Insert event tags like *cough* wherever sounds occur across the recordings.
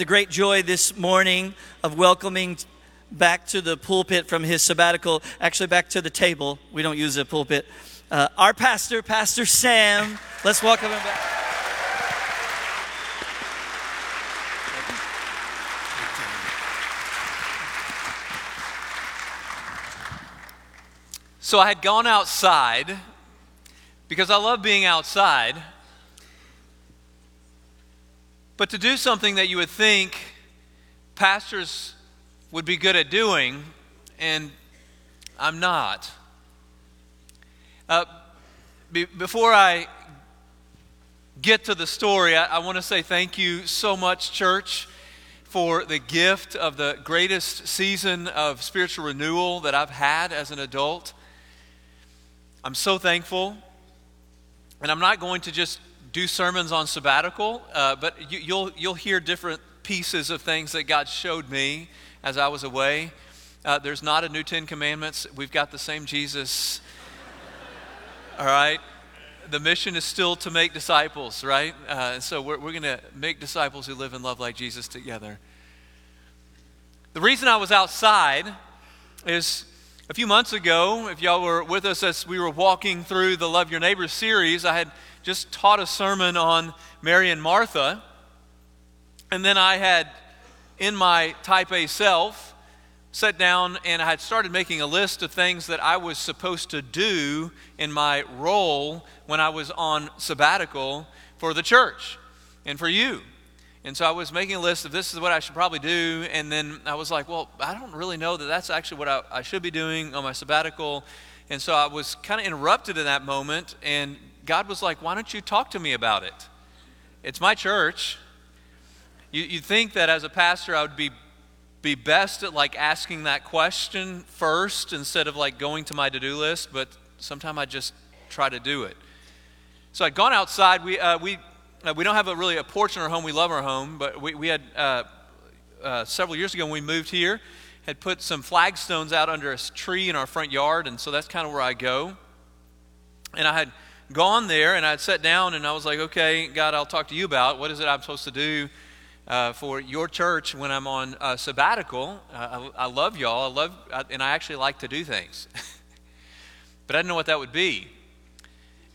The great joy this morning of welcoming back to the pulpit from his sabbatical, actually back to the table. We don't use a pulpit. Uh, our pastor, Pastor Sam. Let's welcome him back. So I had gone outside because I love being outside. But to do something that you would think pastors would be good at doing, and I'm not. Uh, be, before I get to the story, I, I want to say thank you so much, church, for the gift of the greatest season of spiritual renewal that I've had as an adult. I'm so thankful. And I'm not going to just do sermons on sabbatical, uh, but you, you'll, you'll hear different pieces of things that God showed me as I was away. Uh, there's not a new Ten Commandments. We've got the same Jesus. All right? The mission is still to make disciples, right? Uh, so we're, we're going to make disciples who live and love like Jesus together. The reason I was outside is a few months ago, if y'all were with us as we were walking through the Love Your Neighbor series, I had just taught a sermon on Mary and Martha. And then I had in my type A self, sat down and I had started making a list of things that I was supposed to do in my role when I was on sabbatical for the church and for you. And so I was making a list of this is what I should probably do. And then I was like, well, I don't really know that that's actually what I, I should be doing on my sabbatical. And so I was kind of interrupted in that moment. And God was like, why don't you talk to me about it? It's my church. You, you think that as a pastor, I would be, be best at like asking that question first instead of like going to my to do list, but sometimes I just try to do it. So I'd gone outside. We, uh, we, uh, we don't have a really a porch in our home. We love our home, but we, we had uh, uh several years ago when we moved here, had put some flagstones out under a tree in our front yard, and so that's kind of where I go. And I had gone there and I'd sat down and I was like, okay, God, I'll talk to you about what is it I'm supposed to do uh, for your church when I'm on uh, sabbatical. Uh, I, I, love y'all. I love, I, and I actually like to do things. *laughs* but I didn't know what that would be.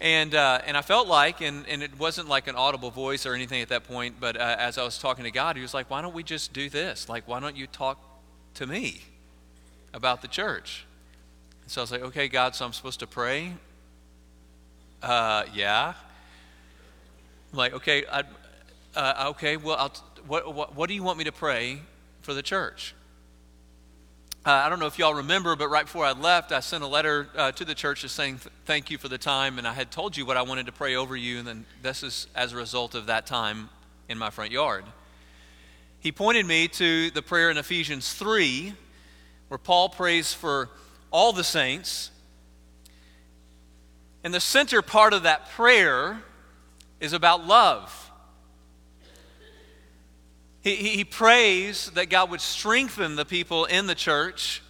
And, uh, and I felt like, and, and it wasn't like an audible voice or anything at that point, but uh, as I was talking to God, He was like, why don't we just do this? Like, why don't you talk to me about the church? And so I was like, okay, God, so I'm supposed to pray? Uh, yeah. I'm like, okay, I, uh, okay, well, I'll, what, what, what do you want me to pray for the church? Uh, I don't know if y'all remember, but right before I left, I sent a letter uh, to the church just saying th- thank you for the time, and I had told you what I wanted to pray over you, and then this is as a result of that time in my front yard. He pointed me to the prayer in Ephesians 3, where Paul prays for all the saints. And the center part of that prayer is about love. He, he, he prays that God would strengthen the people in the church.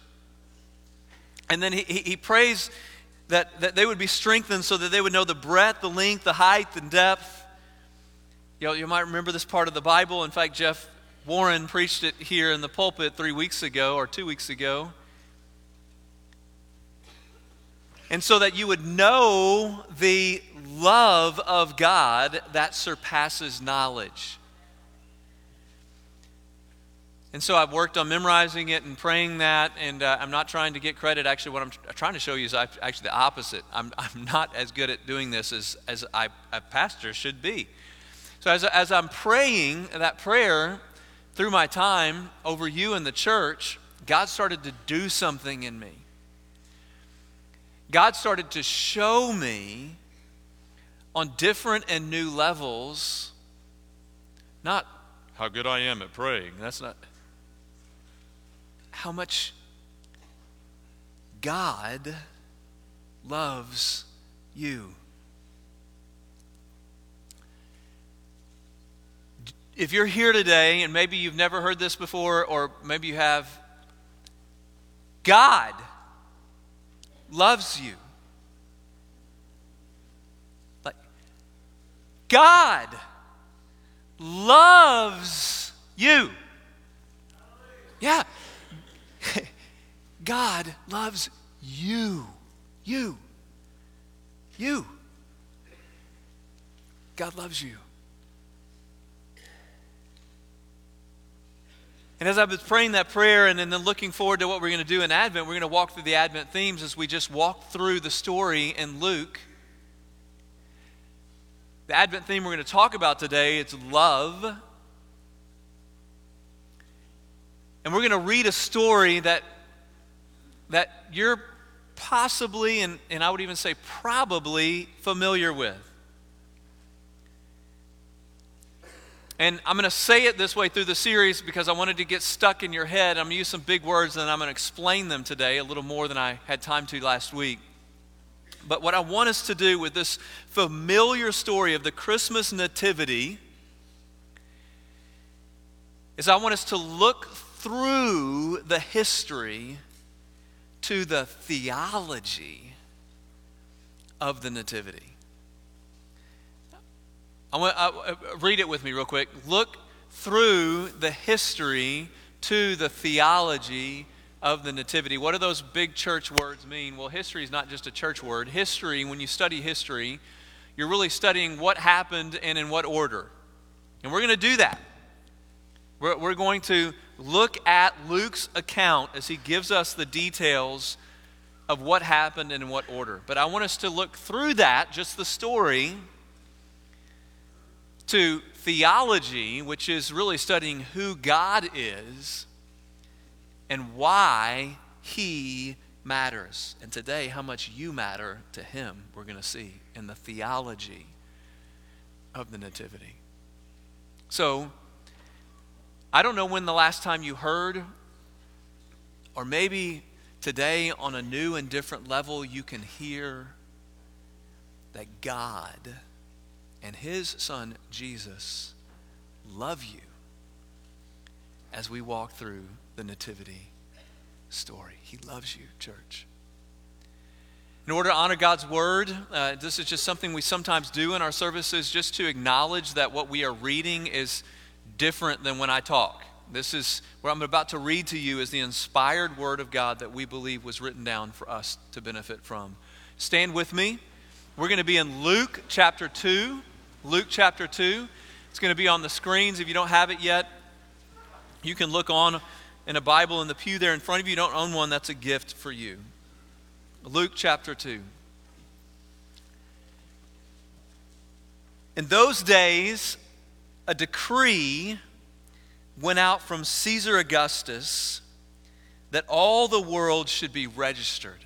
And then he, he prays that, that they would be strengthened so that they would know the breadth, the length, the height, and depth. You, know, you might remember this part of the Bible. In fact, Jeff Warren preached it here in the pulpit three weeks ago or two weeks ago. And so that you would know the love of God that surpasses knowledge. And so I've worked on memorizing it and praying that, and uh, I'm not trying to get credit. Actually, what I'm trying to show you is actually the opposite. I'm, *laughs* I'm not as good at doing this as, as I, a pastor should be. So as, as I'm praying that prayer through my time over you and the church, God started to do something in me. God started to show me on different and new levels, not how good I am at praying. That's not how much God loves you. If you're here today and maybe you've never heard this before, or maybe you have, God loves you. Like, God loves you. Yeah. *laughs* God loves you. You. You. God loves you. And as I was praying that prayer and then looking forward to what we're going to do in Advent, we're going to walk through the Advent themes as we just walk through the story in Luke. The Advent theme we're going to talk about today, it's love. And we're going to read a story that, that you're possibly, and, and I would even say probably, familiar with. And I'm going to say it this way through the series because I wanted to get stuck in your head. I'm going to use some big words and I'm going to explain them today a little more than I had time to last week. But what I want us to do with this familiar story of the Christmas Nativity is I want us to look through the history to the theology of the Nativity. I want read it with me real quick. Look through the history to the theology of the nativity. What do those big church words mean? Well, history is not just a church word. History, when you study history, you're really studying what happened and in what order. And we're going to do that. We're, we're going to look at Luke's account as he gives us the details of what happened and in what order. But I want us to look through that, just the story, to theology, which is really studying who God is and why He matters. And today, how much you matter to Him, we're going to see in the theology of the Nativity. So, I don't know when the last time you heard, or maybe today on a new and different level, you can hear that God and his son Jesus love you as we walk through the nativity story. He loves you, church. In order to honor God's word, uh, this is just something we sometimes do in our services just to acknowledge that what we are reading is different than when I talk. This is what I'm about to read to you is the inspired word of God that we believe was written down for us to benefit from. Stand with me. We're going to be in Luke chapter 2. Luke chapter 2. It's going to be on the screens. If you don't have it yet, you can look on in a Bible in the pew there in front of you. You don't own one, that's a gift for you. Luke chapter 2. In those days, a decree went out from Caesar Augustus that all the world should be registered.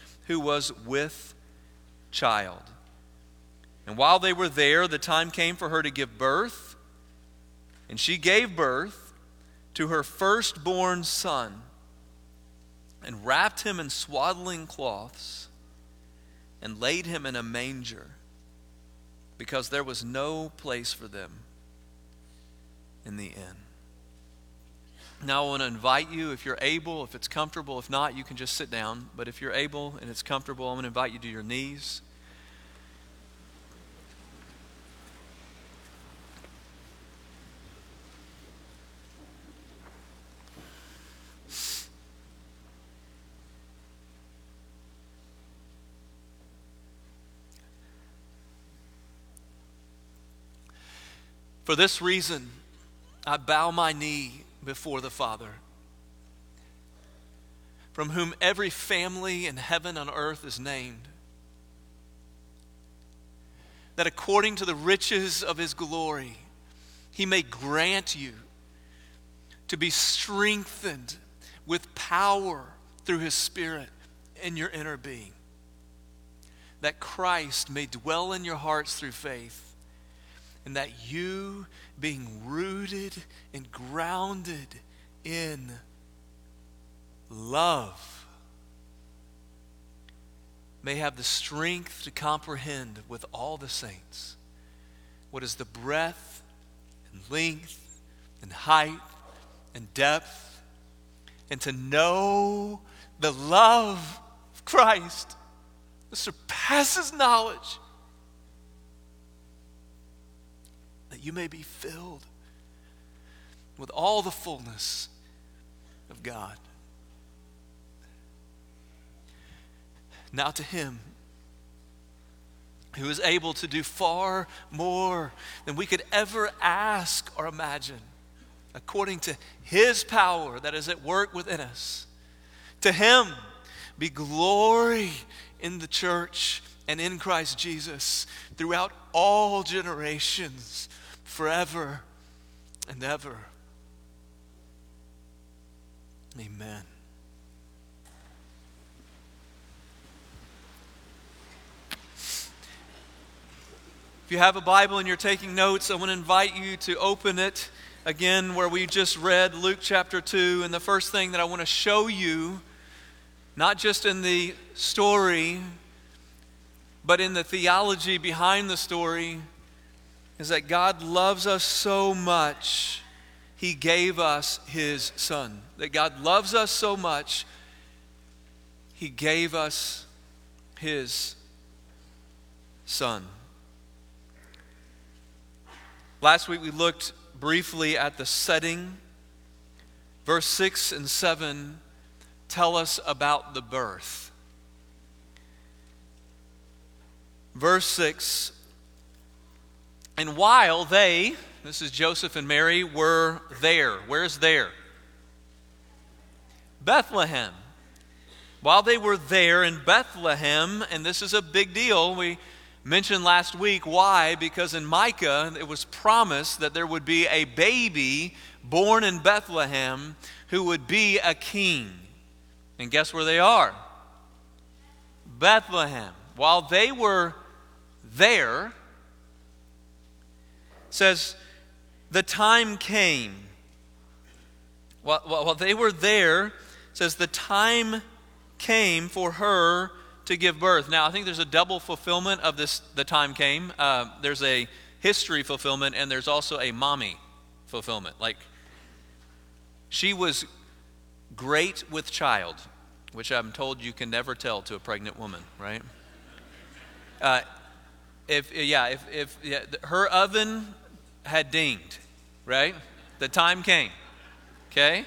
who was with child. And while they were there, the time came for her to give birth, and she gave birth to her firstborn son and wrapped him in swaddling cloths and laid him in a manger because there was no place for them in the inn. Now, I want to invite you, if you're able, if it's comfortable, if not, you can just sit down. But if you're able and it's comfortable, I'm going to invite you to your knees. For this reason, I bow my knee before the Father, from whom every family in heaven and earth is named. That according to the riches of his glory, he may grant you to be strengthened with power through his Spirit in your inner being. That Christ may dwell in your hearts through faith and that you, being rooted and grounded in love, may have the strength to comprehend with all the saints what is the breadth and length and height and depth, and to know the love of Christ that surpasses knowledge, that you may be filled with all the fullness of God. Now to Him who is able to do far more than we could ever ask or imagine, according to His power that is at work within us. To Him be glory in the church and in Christ Jesus throughout all generations, forever and ever. Amen. If you have a Bible and you're taking notes, I want to invite you to open it again where we just read Luke chapter 2. And the first thing that I want to show you, not just in the story, but in the theology behind the story, is that God loves us so much, He gave us His Son. That God loves us so much, He gave us His Son. Last week we looked briefly at the setting. Verse 6 and 7 tell us about the birth. Verse 6 And while they, this is Joseph and Mary, were there, where's there? Bethlehem. While they were there in Bethlehem, and this is a big deal, we mentioned last week. Why? Because in Micah, it was promised that there would be a baby born in Bethlehem who would be a king. And guess where they are? Bethlehem. While they were there, says, the time came. While, while they were there, says, the time came for her to give birth. Now, I think there's a double fulfillment of this, the time came. Uh, there's a history fulfillment, and there's also a mommy fulfillment. Like, she was great with child, which I'm told you can never tell to a pregnant woman, right? Uh, if yeah, if if yeah, her oven had dinged, right? The time came. Okay?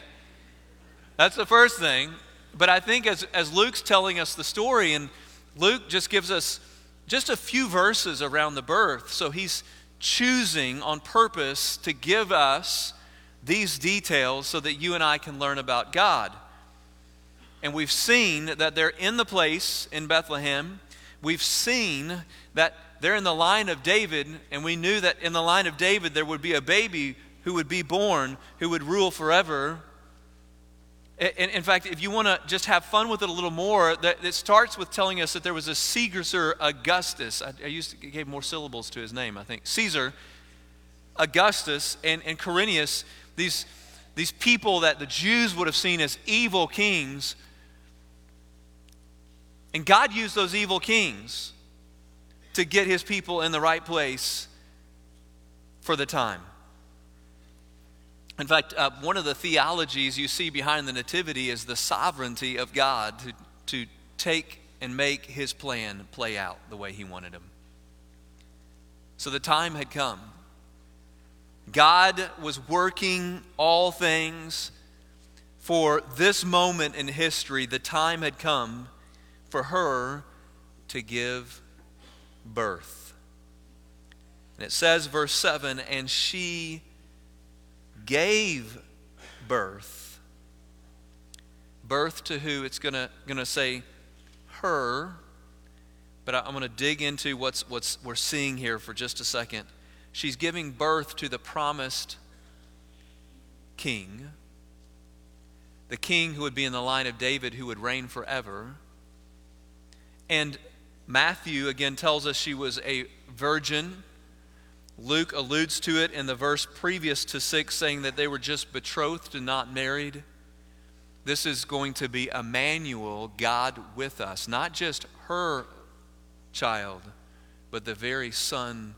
That's the first thing. But I think as, as Luke's telling us the story, and Luke just gives us just a few verses around the birth, so he's choosing on purpose to give us these details so that you and I can learn about God. And we've seen that they're in the place in Bethlehem. We've seen that they're in the line of David, and we knew that in the line of David there would be a baby who would be born who would rule forever. In, in fact, if you want to just have fun with it a little more, that, it starts with telling us that there was a Caesar Augustus. I, I used to, gave more syllables to his name, I think. Caesar Augustus and, and Quirinius, these, these people that the Jews would have seen as evil kings. And God used those evil kings to get his people in the right place for the time. In fact, uh, one of the theologies you see behind the Nativity is the sovereignty of God to, to take and make his plan play out the way he wanted him. So the time had come. God was working all things for this moment in history. The time had come for her to give birth. And it says, verse 7 and she gave birth. Birth to who? It's going to say her, but I'm going to dig into what's, what's we're seeing here for just a second. She's giving birth to the promised king, the king who would be in the line of David who would reign forever. And Matthew again tells us she was a virgin Luke alludes to it in the verse previous to 6, saying that they were just betrothed and not married. This is going to be Emmanuel, God with us, not just her child, but the very Son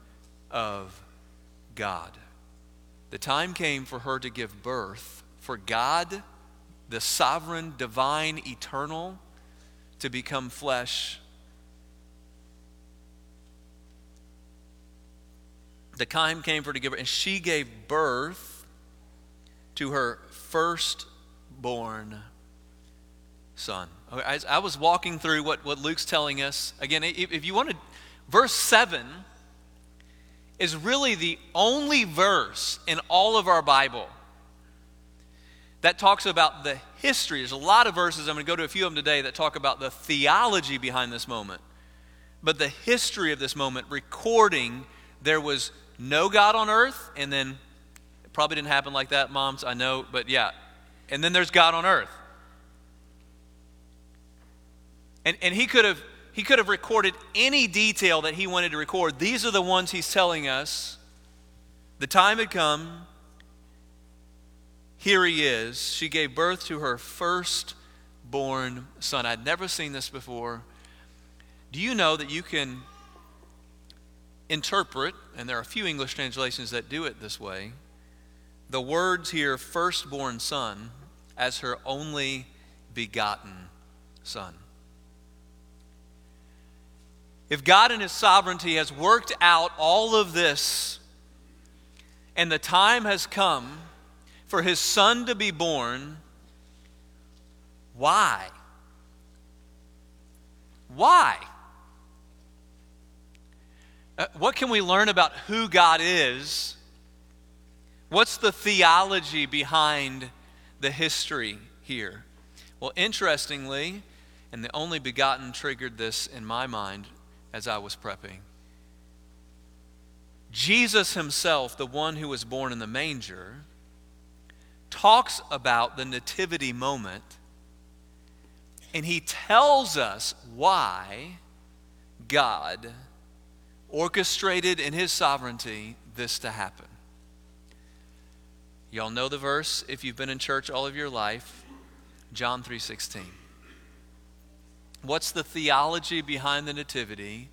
of God. The time came for her to give birth, for God, the sovereign, divine, eternal, to become flesh. The time came for her to give birth, and she gave birth to her firstborn son. I, I was walking through what, what Luke's telling us. Again, if, if you want to, verse 7 is really the only verse in all of our Bible that talks about the history. There's a lot of verses, I'm going to go to a few of them today, that talk about the theology behind this moment. But the history of this moment, recording there was no God on earth, and then it probably didn't happen like that, moms, I know, but yeah. And then there's God on earth. And, and he could have he could have recorded any detail that he wanted to record. These are the ones he's telling us. The time had come. Here he is. She gave birth to her firstborn son. I'd never seen this before. Do you know that you can interpret, and there are a few English translations that do it this way, the words here, firstborn son, as her only begotten son? If God in His sovereignty has worked out all of this, and the time has come for His Son to be born, why? Why? Uh, what can we learn about who God is? What's the theology behind the history here? Well, interestingly, and the only begotten triggered this in my mind as I was prepping. Jesus himself, the one who was born in the manger, talks about the nativity moment and he tells us why God orchestrated in his sovereignty this to happen. Y'all know the verse if you've been in church all of your life, John 3:16. What's the theology behind the Nativity?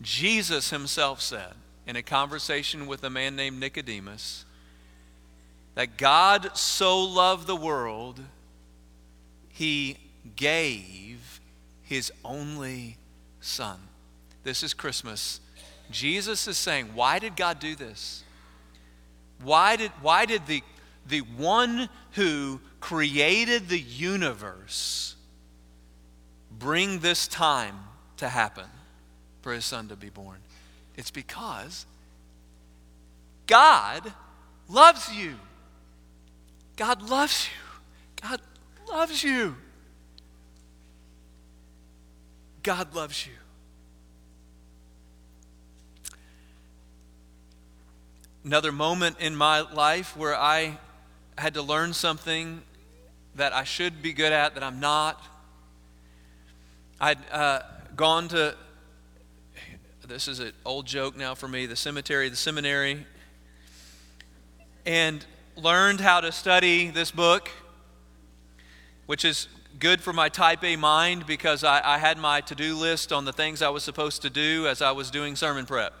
Jesus himself said in a conversation with a man named Nicodemus that God so loved the world, he gave his only son. This is Christmas. Jesus is saying, Why did God do this? Why did, why did the, the one who created the universe bring this time to happen for his son to be born? It's because God loves you. God loves you. God loves you. God loves you. Another moment in my life where I had to learn something that I should be good at that I'm not I'd uh, gone to, this is an old joke now for me, the cemetery, the seminary, and learned how to study this book, which is good for my type A mind because I, I had my to do list on the things I was supposed to do as I was doing sermon prep.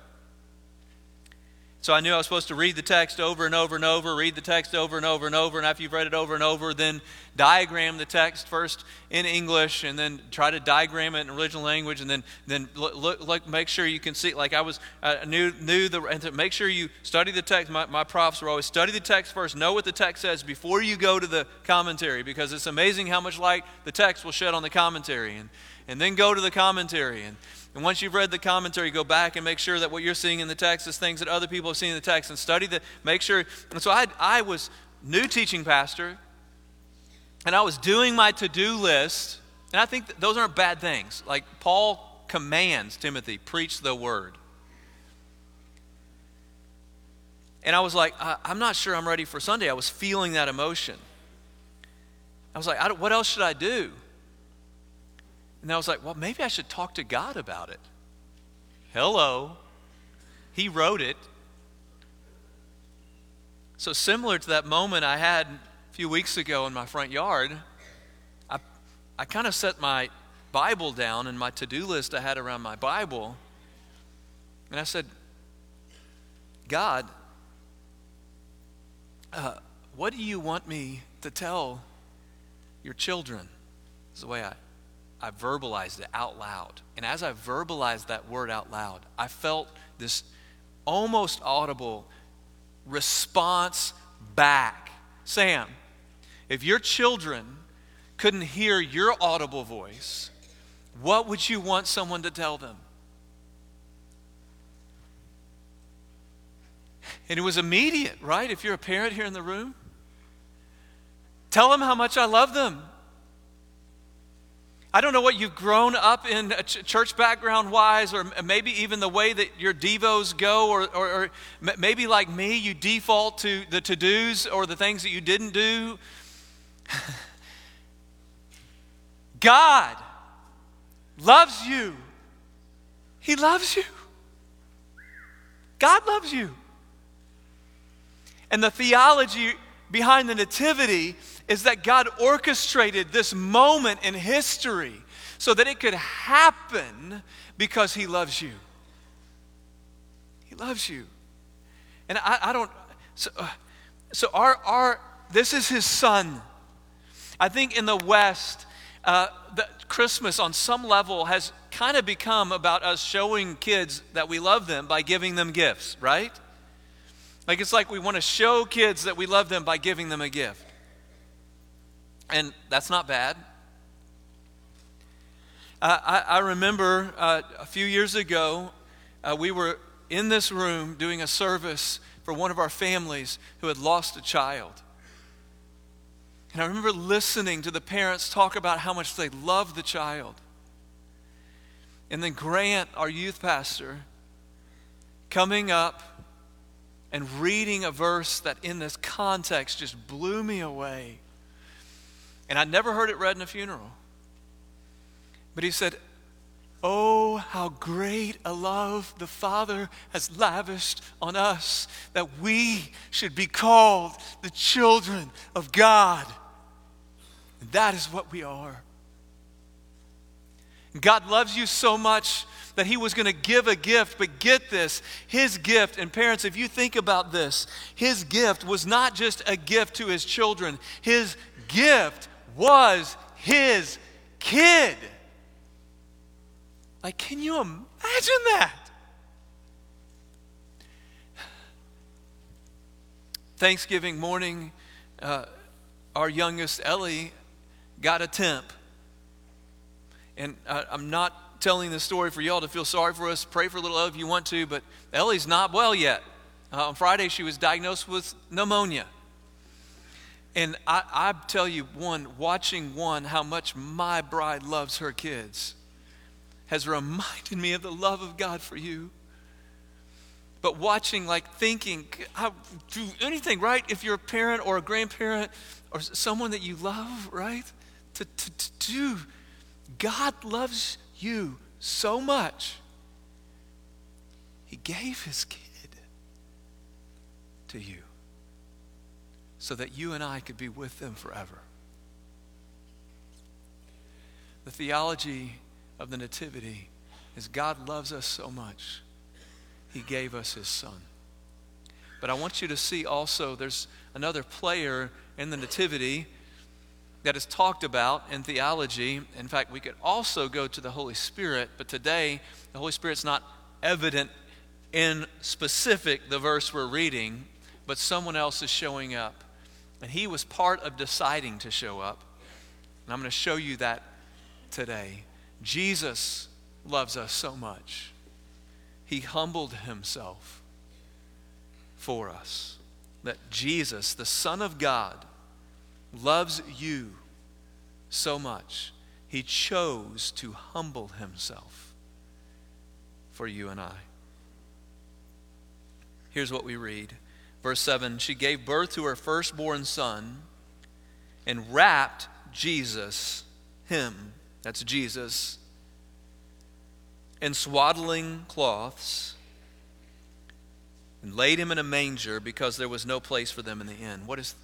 So I knew I was supposed to read the text over and over and over, read the text over and over and over, and after you've read it over and over, then diagram the text first in English, and then try to diagram it in original language, and then then look, look, look make sure you can see. Like I was uh, knew knew the and to make sure you study the text. My, my profs were always study the text first, know what the text says before you go to the commentary, because it's amazing how much light the text will shed on the commentary, and and then go to the commentary and and once you've read the commentary, go back and make sure that what you're seeing in the text is things that other people have seen in the text and study that, make sure. And so I, I was new teaching pastor, and I was doing my to do list, and I think those aren't bad things. Like Paul commands Timothy, preach the word. And I was like, I'm not sure I'm ready for Sunday. I was feeling that emotion. I was like, I what else should I do? And I was like, well, maybe I should talk to God about it. Hello. He wrote it. So, similar to that moment I had a few weeks ago in my front yard, I, I kind of set my Bible down and my to do list I had around my Bible. And I said, God, uh, what do you want me to tell your children? Is the way I, I verbalized it out loud. And as I verbalized that word out loud, I felt this almost audible response back. Sam, if your children couldn't hear your audible voice, what would you want someone to tell them? And it was immediate, right? If you're a parent here in the room, tell them how much I love them. I don't know what you've grown up in uh, church background wise, or maybe even the way that your Devos go, or, or, or maybe like me, you default to the to dos or the things that you didn't do. *laughs* God loves you. He loves you. God loves you. And the theology behind the Nativity is that God orchestrated this moment in history so that it could happen because He loves you. He loves you. And I, I don't, so, uh, so our, our, this is His Son. I think in the West, uh, the Christmas on some level has kind of become about us showing kids that we love them by giving them gifts, right? Like it's like we want to show kids that we love them by giving them a gift. And that's not bad. Uh, I, I, remember uh, a few years ago, uh, we were in this room doing a service for one of our families who had lost a child. And I remember listening to the parents talk about how much they loved the child. And then Grant, our youth pastor, coming up and reading a verse that in this context just blew me away. And I'd never heard it read in a funeral. But he said, Oh, how great a love the Father has lavished on us that we should be called the children of God. And that is what we are. God loves you so much that He was going to give a gift, but get this His gift, and parents, if you think about this, His gift was not just a gift to His children, His gift was His kid. Like, can you imagine that? Thanksgiving morning, uh, our youngest Ellie got a temp. And I, I'm not telling this story for y'all to feel sorry for us. Pray for little Ellie if you want to, but Ellie's not well yet. Uh, on Friday, she was diagnosed with pneumonia. And I, I tell you, one, watching one, how much my bride loves her kids has reminded me of the love of God for you. But watching, like thinking, I do anything, right? If you're a parent or a grandparent or someone that you love, right? To, to, to do God loves you so much, He gave His kid to you so that you and I could be with them forever. The theology of the Nativity is God loves us so much, He gave us His Son. But I want you to see also there's another player in the Nativity that is talked about in theology. In fact, we could also go to the Holy Spirit, but today the Holy Spirit's not evident in specific the verse we're reading, but someone else is showing up. And he was part of deciding to show up. And I'm going to show you that today. Jesus loves us so much. He humbled himself for us. That Jesus, the Son of God, loves you so much, he chose to humble himself for you and I. Here's what we read. Verse 7 She gave birth to her firstborn son and wrapped Jesus, him, that's Jesus, in swaddling cloths and laid him in a manger because there was no place for them in the inn. What is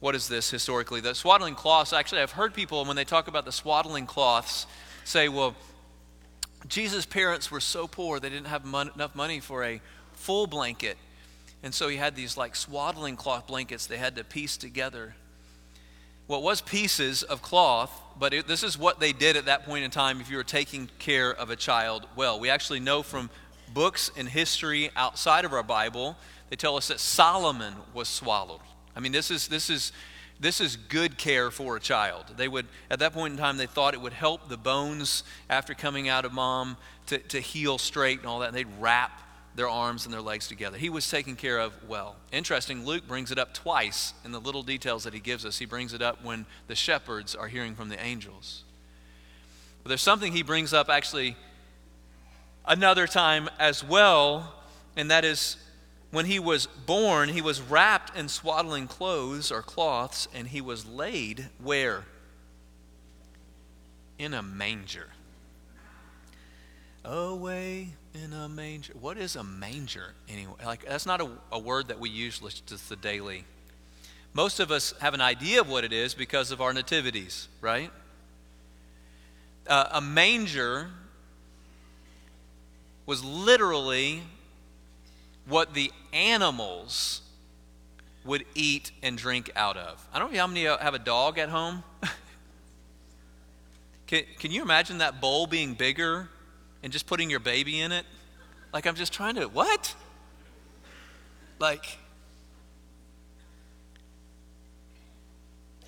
what is this historically? The swaddling cloths, actually, I've heard people when they talk about the swaddling cloths say, well, Jesus' parents were so poor they didn't have mon- enough money for a full blanket. And so he had these like swaddling cloth blankets they had to piece together. It was pieces of cloth, but it, this is what they did at that point in time if you were taking care of a child well. We actually know from books in history outside of our Bible, they tell us that Solomon was swallowed. I mean, this is, this is, this is good care for a child. They would, at that point in time, they thought it would help the bones after coming out of mom to, to heal straight and all that. And they'd wrap their arms and their legs together. He was taken care of well. Interesting, Luke brings it up twice in the little details that he gives us. He brings it up when the shepherds are hearing from the angels. But there's something he brings up actually another time as well, and that is when he was born, he was wrapped in swaddling clothes or cloths, and he was laid where? In a manger. Away in a manger. What is a manger anyway? Like that's not a, a word that we use just the daily. Most of us have an idea of what it is because of our nativities, right? Uh, a manger was literally what the animals would eat and drink out of. I don't know how many have a dog at home. *laughs* can, can you imagine that bowl being bigger and just putting your baby in it? Like, I'm just trying to, what? Like,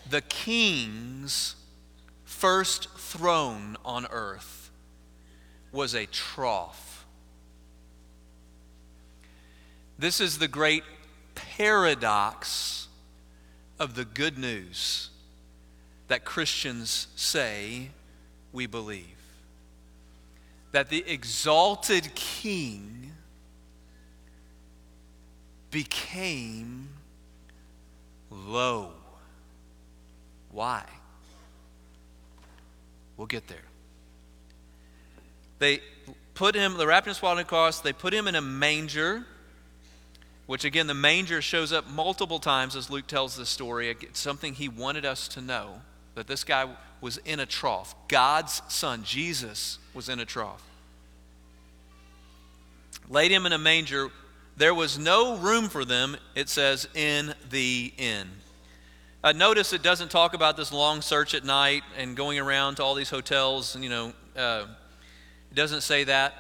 the king's first throne on earth was a trough This is the great paradox of the good news that Christians say we believe. That the exalted king became low. Why? We'll get there. They put him, the wrapped in swaddling cloths, they put him in a manger which again, the manger shows up multiple times as Luke tells this story. It's something he wanted us to know that this guy was in a trough. God's son, Jesus, was in a trough. Laid him in a manger. There was no room for them, it says, in the inn. Uh, notice it doesn't talk about this long search at night and going around to all these hotels. And, you know, uh, it doesn't say that.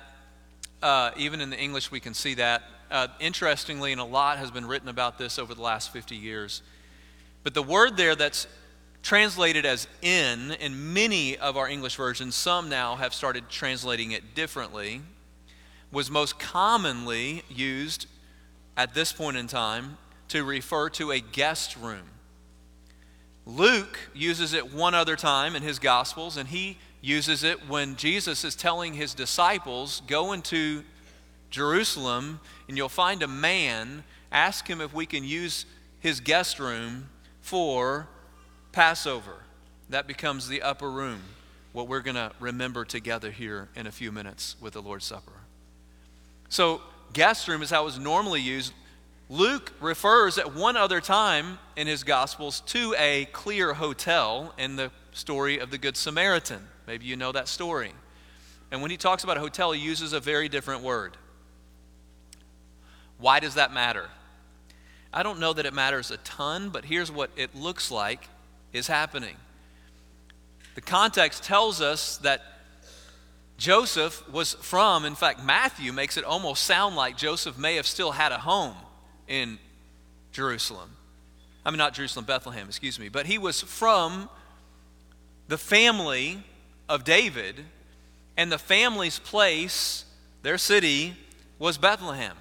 Uh, even in the English, we can see that. Uh, interestingly, and a lot has been written about this over the last 50 years, but the word there that's translated as in in many of our English versions, some now have started translating it differently, was most commonly used at this point in time to refer to a guest room. Luke uses it one other time in his Gospels, and he uses it when Jesus is telling his disciples, Go into Jerusalem and you'll find a man. Ask him if we can use his guest room for Passover. That becomes the upper room, what we're going to remember together here in a few minutes with the Lord's Supper. So, guest room is how it was normally used. Luke refers at one other time in his Gospels to a clear hotel in the story of the Good Samaritan. Maybe you know that story. And when he talks about a hotel, he uses a very different word. Why does that matter? I don't know that it matters a ton, but here's what it looks like is happening. The context tells us that Joseph was from, in fact, Matthew makes it almost sound like Joseph may have still had a home in Jerusalem. I mean, not Jerusalem, Bethlehem, excuse me. But he was from the family of David, and the family's place, their city, was Bethlehem.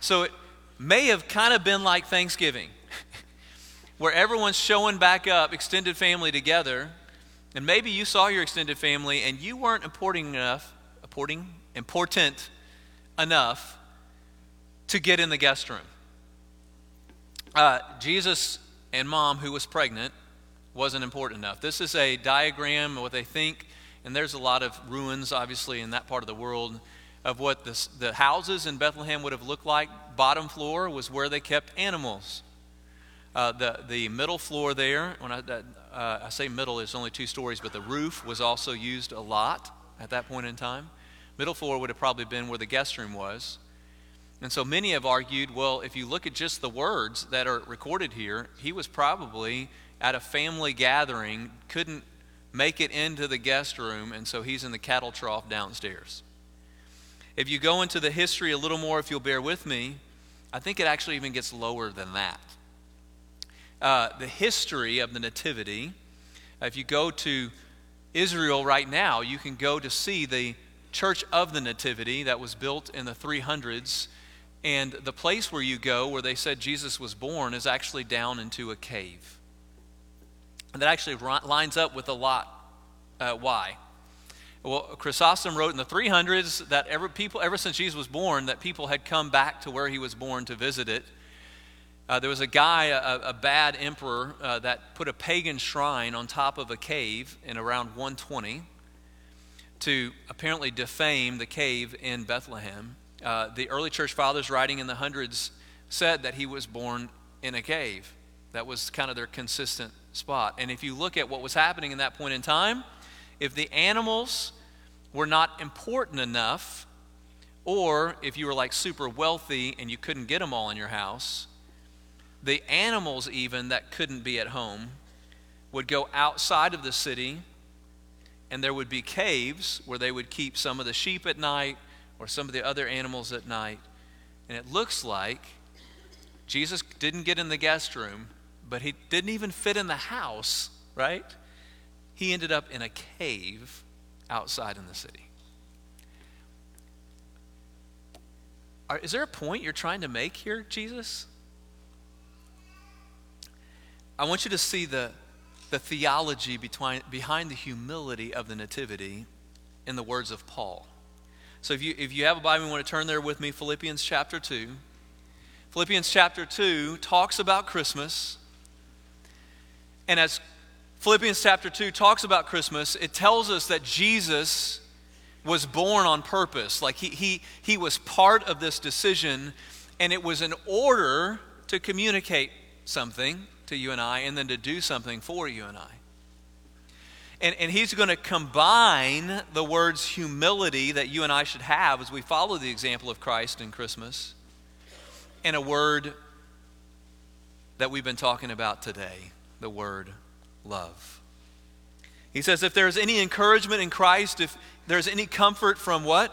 So it may have kind of been like Thanksgiving, where everyone's showing back up, extended family together, and maybe you saw your extended family and you weren't important enough, important, important enough to get in the guest room. Uh, Jesus and mom, who was pregnant, wasn't important enough. This is a diagram of what they think, and there's a lot of ruins, obviously, in that part of the world of what the, the houses in Bethlehem would have looked like. Bottom floor was where they kept animals. Uh, the, the middle floor there, when I, uh, I say middle, it's only two stories, but the roof was also used a lot at that point in time. Middle floor would have probably been where the guest room was. And so many have argued well, if you look at just the words that are recorded here, he was probably at a family gathering, couldn't make it into the guest room, and so he's in the cattle trough downstairs. If you go into the history a little more, if you'll bear with me, I think it actually even gets lower than that. Uh, the history of the Nativity, if you go to Israel right now, you can go to see the Church of the Nativity that was built in the 300s. And the place where you go, where they said Jesus was born, is actually down into a cave. And that actually lines up with a lot uh, why. Well, Chrysostom wrote in the 300s that ever, people, ever since Jesus was born, that people had come back to where he was born to visit it. Uh, there was a guy, a, a bad emperor, uh, that put a pagan shrine on top of a cave in around 120 to apparently defame the cave in Bethlehem. Uh, the early church fathers, writing in the hundreds, said that he was born in a cave. That was kind of their consistent spot. And if you look at what was happening in that point in time, if the animals were not important enough, or if you were like super wealthy and you couldn't get them all in your house, the animals, even that couldn't be at home, would go outside of the city and there would be caves where they would keep some of the sheep at night or some of the other animals at night. And it looks like Jesus didn't get in the guest room, but he didn't even fit in the house, right? He ended up in a cave outside in the city. Are, is there a point you're trying to make here, Jesus? I want you to see the, the theology between, behind the humility of the Nativity in the words of Paul. So if you, if you have a Bible, you want to turn there with me, Philippians chapter 2. Philippians chapter 2 talks about Christmas. And as Philippians chapter 2 talks about Christmas, it tells us that Jesus was born on purpose. Like he, he, he was part of this decision, and it was in order to communicate something to you and I and then to do something for you and I. And, and he's going to combine the words humility that you and I should have as we follow the example of Christ in Christmas and a word that we've been talking about today the word love. He says, if there's any encouragement in Christ, if there's any comfort from what?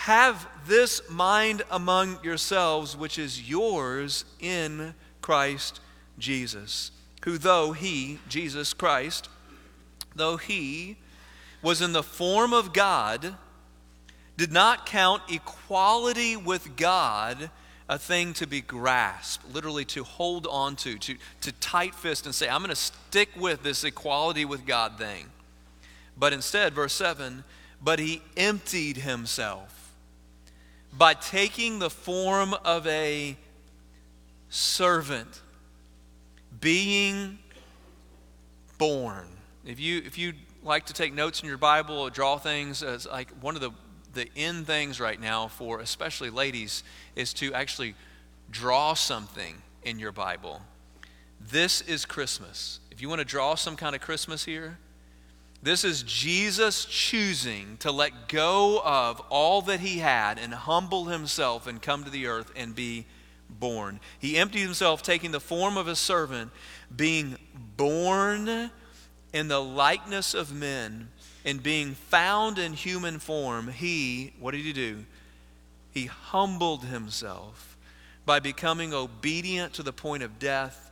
Have this mind among yourselves, which is yours in Christ Jesus, who, though he, Jesus Christ, though he was in the form of God, did not count equality with God a thing to be grasped, literally to hold on to, to, to tight fist and say, I'm going to stick with this equality with God thing. But instead, verse 7 but he emptied himself by taking the form of a servant, being born. If you, if you like to take notes in your Bible or draw things, uh, as like one of the, the in things right now for especially ladies is to actually draw something in your Bible. This is Christmas. If you want to draw some kind of Christmas here, this is Jesus choosing to let go of all that he had and humble himself and come to the earth and be born. He emptied himself, taking the form of a servant, being born in the likeness of men, and being found in human form. He, what did he do? He humbled himself by becoming obedient to the point of death,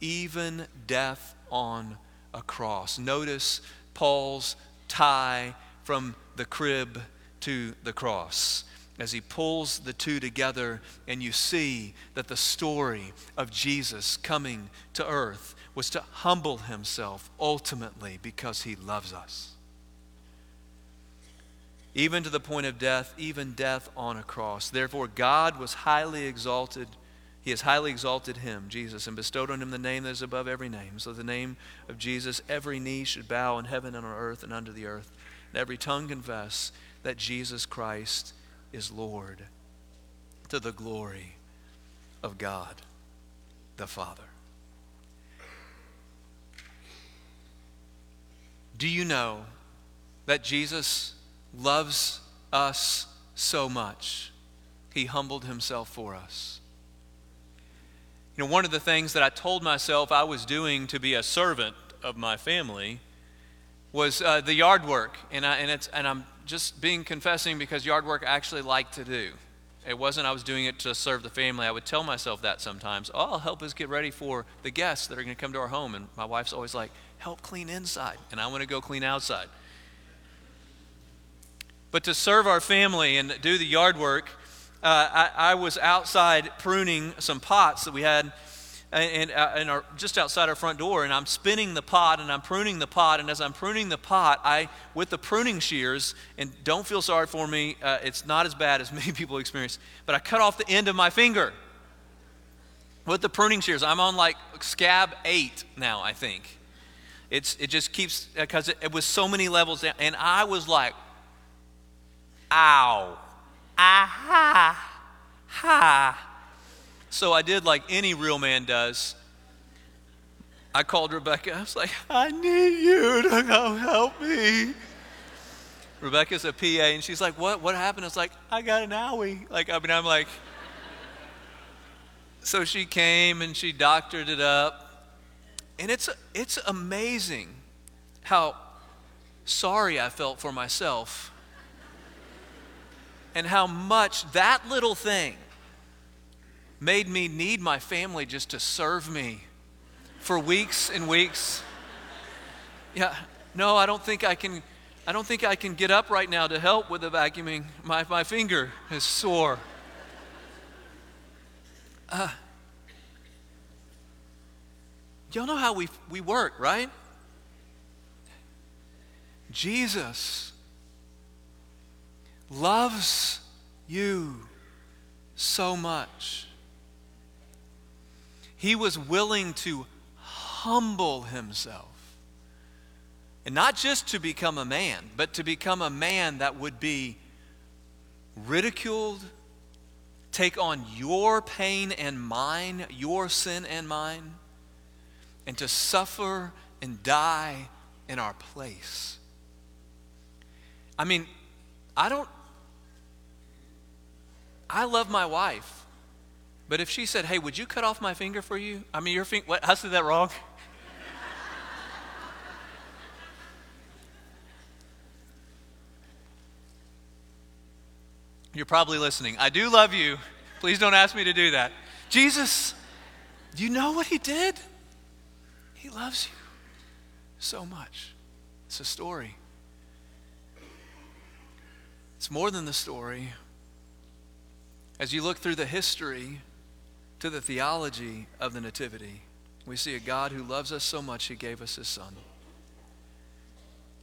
even death on a cross. Notice Paul's tie from the crib to the cross. as he pulls the two together, and you see that the story of Jesus coming to earth was to humble himself ultimately because he loves us. Even to the point of death, even death on a cross. Therefore, God was highly exalted. He has highly exalted him, Jesus, and bestowed on him the name that is above every name. So, the name of Jesus, every knee should bow in heaven and on earth and under the earth, and every tongue confess that Jesus Christ is Lord to the glory of God the Father. Do you know that Jesus loves us so much? He humbled himself for us. You know, one of the things that I told myself I was doing to be a servant of my family was uh, the yard work. And, I, and, it's, and I'm just being confessing because yard work I actually like to do. It wasn't I was doing it to serve the family. I would tell myself that sometimes. Oh, I'll help us get ready for the guests that are going to come to our home. And my wife's always like, help clean inside. And I want to go clean outside. But to serve our family and do the yard work, uh, I, I, was outside pruning some pots that we had and, and uh, our, just outside our front door, and I'm spinning the pot and I'm pruning the pot. And as I'm pruning the pot, I, with the pruning shears, and don't feel sorry for me, uh, it's not as bad as *laughs* many people experience, but I cut off the end of my finger with the pruning shears. I'm on like scab eight now, I think. It's, it just keeps, because it, it was so many levels down, and I was like, ow, aha, ha. So I did like any real man does. I called Rebecca. I was like, I need you to come help me. Rebecca's a PA, and she's like, What? What happened? I was like, I got an owie. Like, I mean, I'm like, so she came and she doctored it up. And it's, it's amazing how sorry I felt for myself and how much that little thing made me need my family just to serve me for weeks and weeks. Yeah, no, I don't think I can. I don't think I can get up right now to help with the vacuuming. My, my finger is sore. Uh, y'all know how we, we work, right? Jesus loves you so much he was willing to humble himself. And not just to become a man, but to become a man that would be ridiculed, take on your pain and mine, your sin and mine, and to suffer and die in our place. I mean, I don't, I love my wife. But if she said, hey, would you cut off my finger for you? I mean, your finger, what? I said that wrong? You're probably listening. I do love you. Please don't ask me to do that. Jesus, you know what he did? He loves you so much. It's a story. It's more than the story. As you look through the history to the theology of the Nativity, we see a God who loves us so much, he gave us his Son.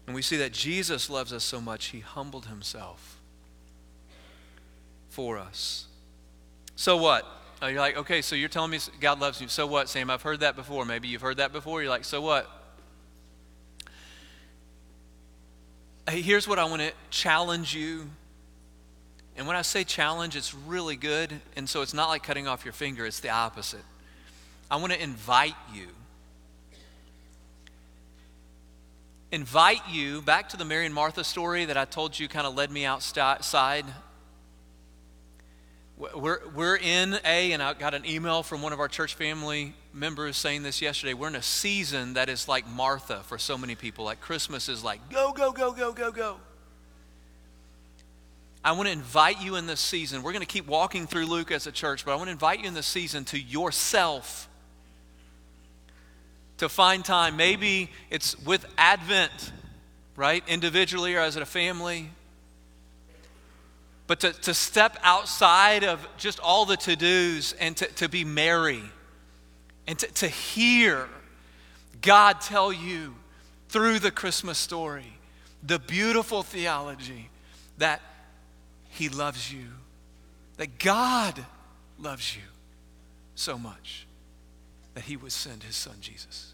And we see that Jesus loves us so much, he humbled himself for us. So what? You're like, okay, so you're telling me God loves you. So what, Sam? I've heard that before. Maybe you've heard that before. You're like, so what? Hey, here's what I want to challenge you and when I say challenge, it's really good. And so it's not like cutting off your finger, it's the opposite. I want to invite you. Invite you back to the Mary and Martha story that I told you kind of led me outside. We're, we're in a, and I got an email from one of our church family members saying this yesterday. We're in a season that is like Martha for so many people. Like Christmas is like go, go, go, go, go, go. I want to invite you in this season. We're going to keep walking through Luke as a church, but I want to invite you in this season to yourself to find time. Maybe it's with Advent, right? Individually or as a family. but to, to step outside of just all the to dos and to, to be merry and to, to hear God tell you through the Christmas story the beautiful theology that He loves you, that God loves you so much that He would send His Son Jesus.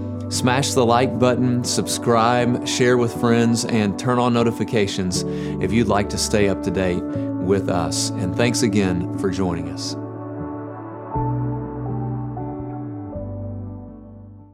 Smash the like button, subscribe, share with friends, and turn on notifications if you'd like to stay up to date with us. And thanks again for joining us.